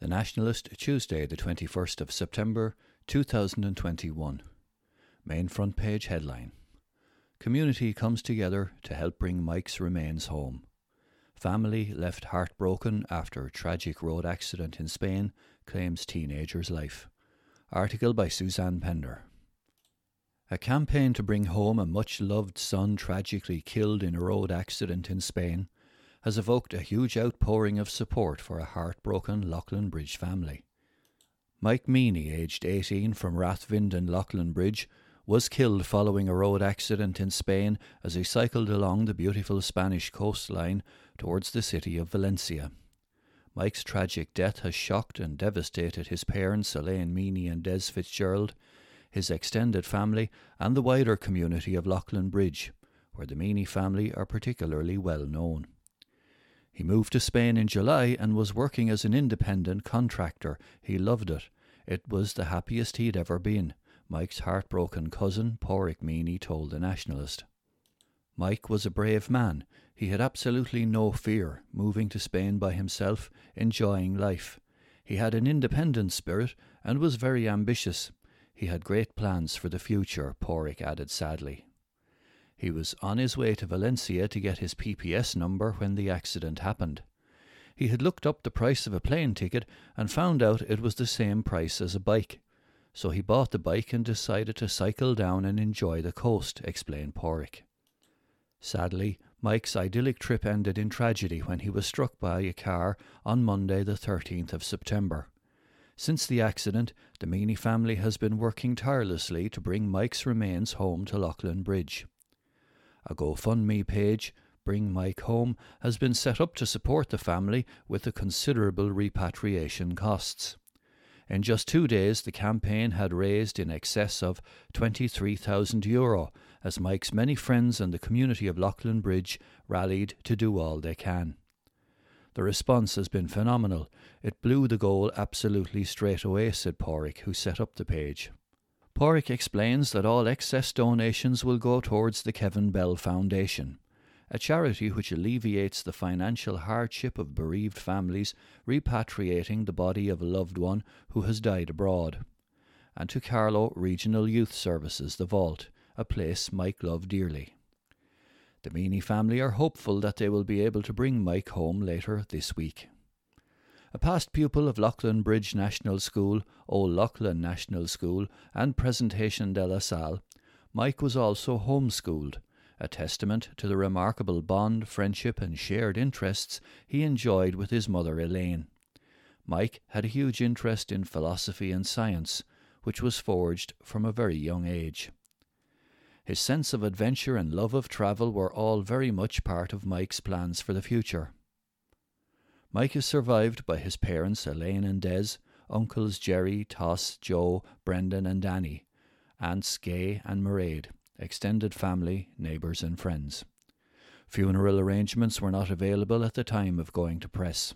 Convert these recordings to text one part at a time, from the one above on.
The Nationalist, Tuesday, the 21st of September 2021. Main front page headline Community comes together to help bring Mike's remains home. Family left heartbroken after tragic road accident in Spain claims teenager's life. Article by Suzanne Pender. A campaign to bring home a much loved son tragically killed in a road accident in Spain has evoked a huge outpouring of support for a heartbroken Leighlin Bridge family. Mike Meany, aged 18, from Rathvind Rathvinden Leighlin Bridge, was killed following a road accident in Spain as he cycled along the beautiful Spanish coastline towards the city of Valencia. Mike's tragic death has shocked and devastated his parents, Elaine Meany and Des Fitzgerald, his extended family, and the wider community of Leighlin Bridge, where the Meany family are particularly well known. He moved to Spain in July and was working as an independent contractor. He loved it. It was the happiest he'd ever been, Mike's heartbroken cousin, Pádraig Meany, told the Nationalist. Mike was a brave man. He had absolutely no fear, moving to Spain by himself, enjoying life. He had an independent spirit and was very ambitious. He had great plans for the future, Pádraig added sadly. He was on his way to Valencia to get his PPS number when the accident happened. He had looked up the price of a plane ticket and found out it was the same price as a bike. So he bought the bike and decided to cycle down and enjoy the coast, explained Pádraig. Sadly, Mike's idyllic trip ended in tragedy when he was struck by a car on Monday, the 13th of September. Since the accident, the Meany family has been working tirelessly to bring Mike's remains home to Leighlin Bridge. A GoFundMe page, Bring Mike Home, has been set up to support the family with the considerable repatriation costs. In just two days, the campaign had raised in excess of 23,000 euro as Mike's many friends and the community of Leighlin Bridge rallied to do all they can. The response has been phenomenal. It blew the goal absolutely straight away, said Pádraig, who set up the page. Pádraig explains that all excess donations will go towards the Kevin Bell Foundation, a charity which alleviates the financial hardship of bereaved families repatriating the body of a loved one who has died abroad, and to Carlow Regional Youth Services, The Vault, a place Mike loved dearly. The Meany family are hopeful that they will be able to bring Mike home later this week. A past pupil of Leighlin Bridge National School, Old Leighlin National School, and Presentation de la Salle, Mike was also homeschooled, a testament to the remarkable bond, friendship, and shared interests he enjoyed with his mother Elaine. Mike had a huge interest in philosophy and science, which was forged from a very young age. His sense of adventure and love of travel were all very much part of Mike's plans for the future. Mike is survived by his parents Elaine and Des, uncles Jerry, Toss, Joe, Brendan, and Danny, aunts Gay and Mairead, extended family, neighbours, and friends. Funeral arrangements were not available at the time of going to press.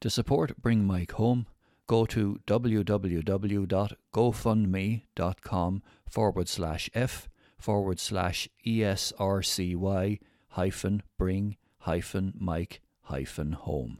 To support Bring Mike Home, go to www.gofundme.com forward slash F forward slash ESRCY hyphen bring hyphen Mike home.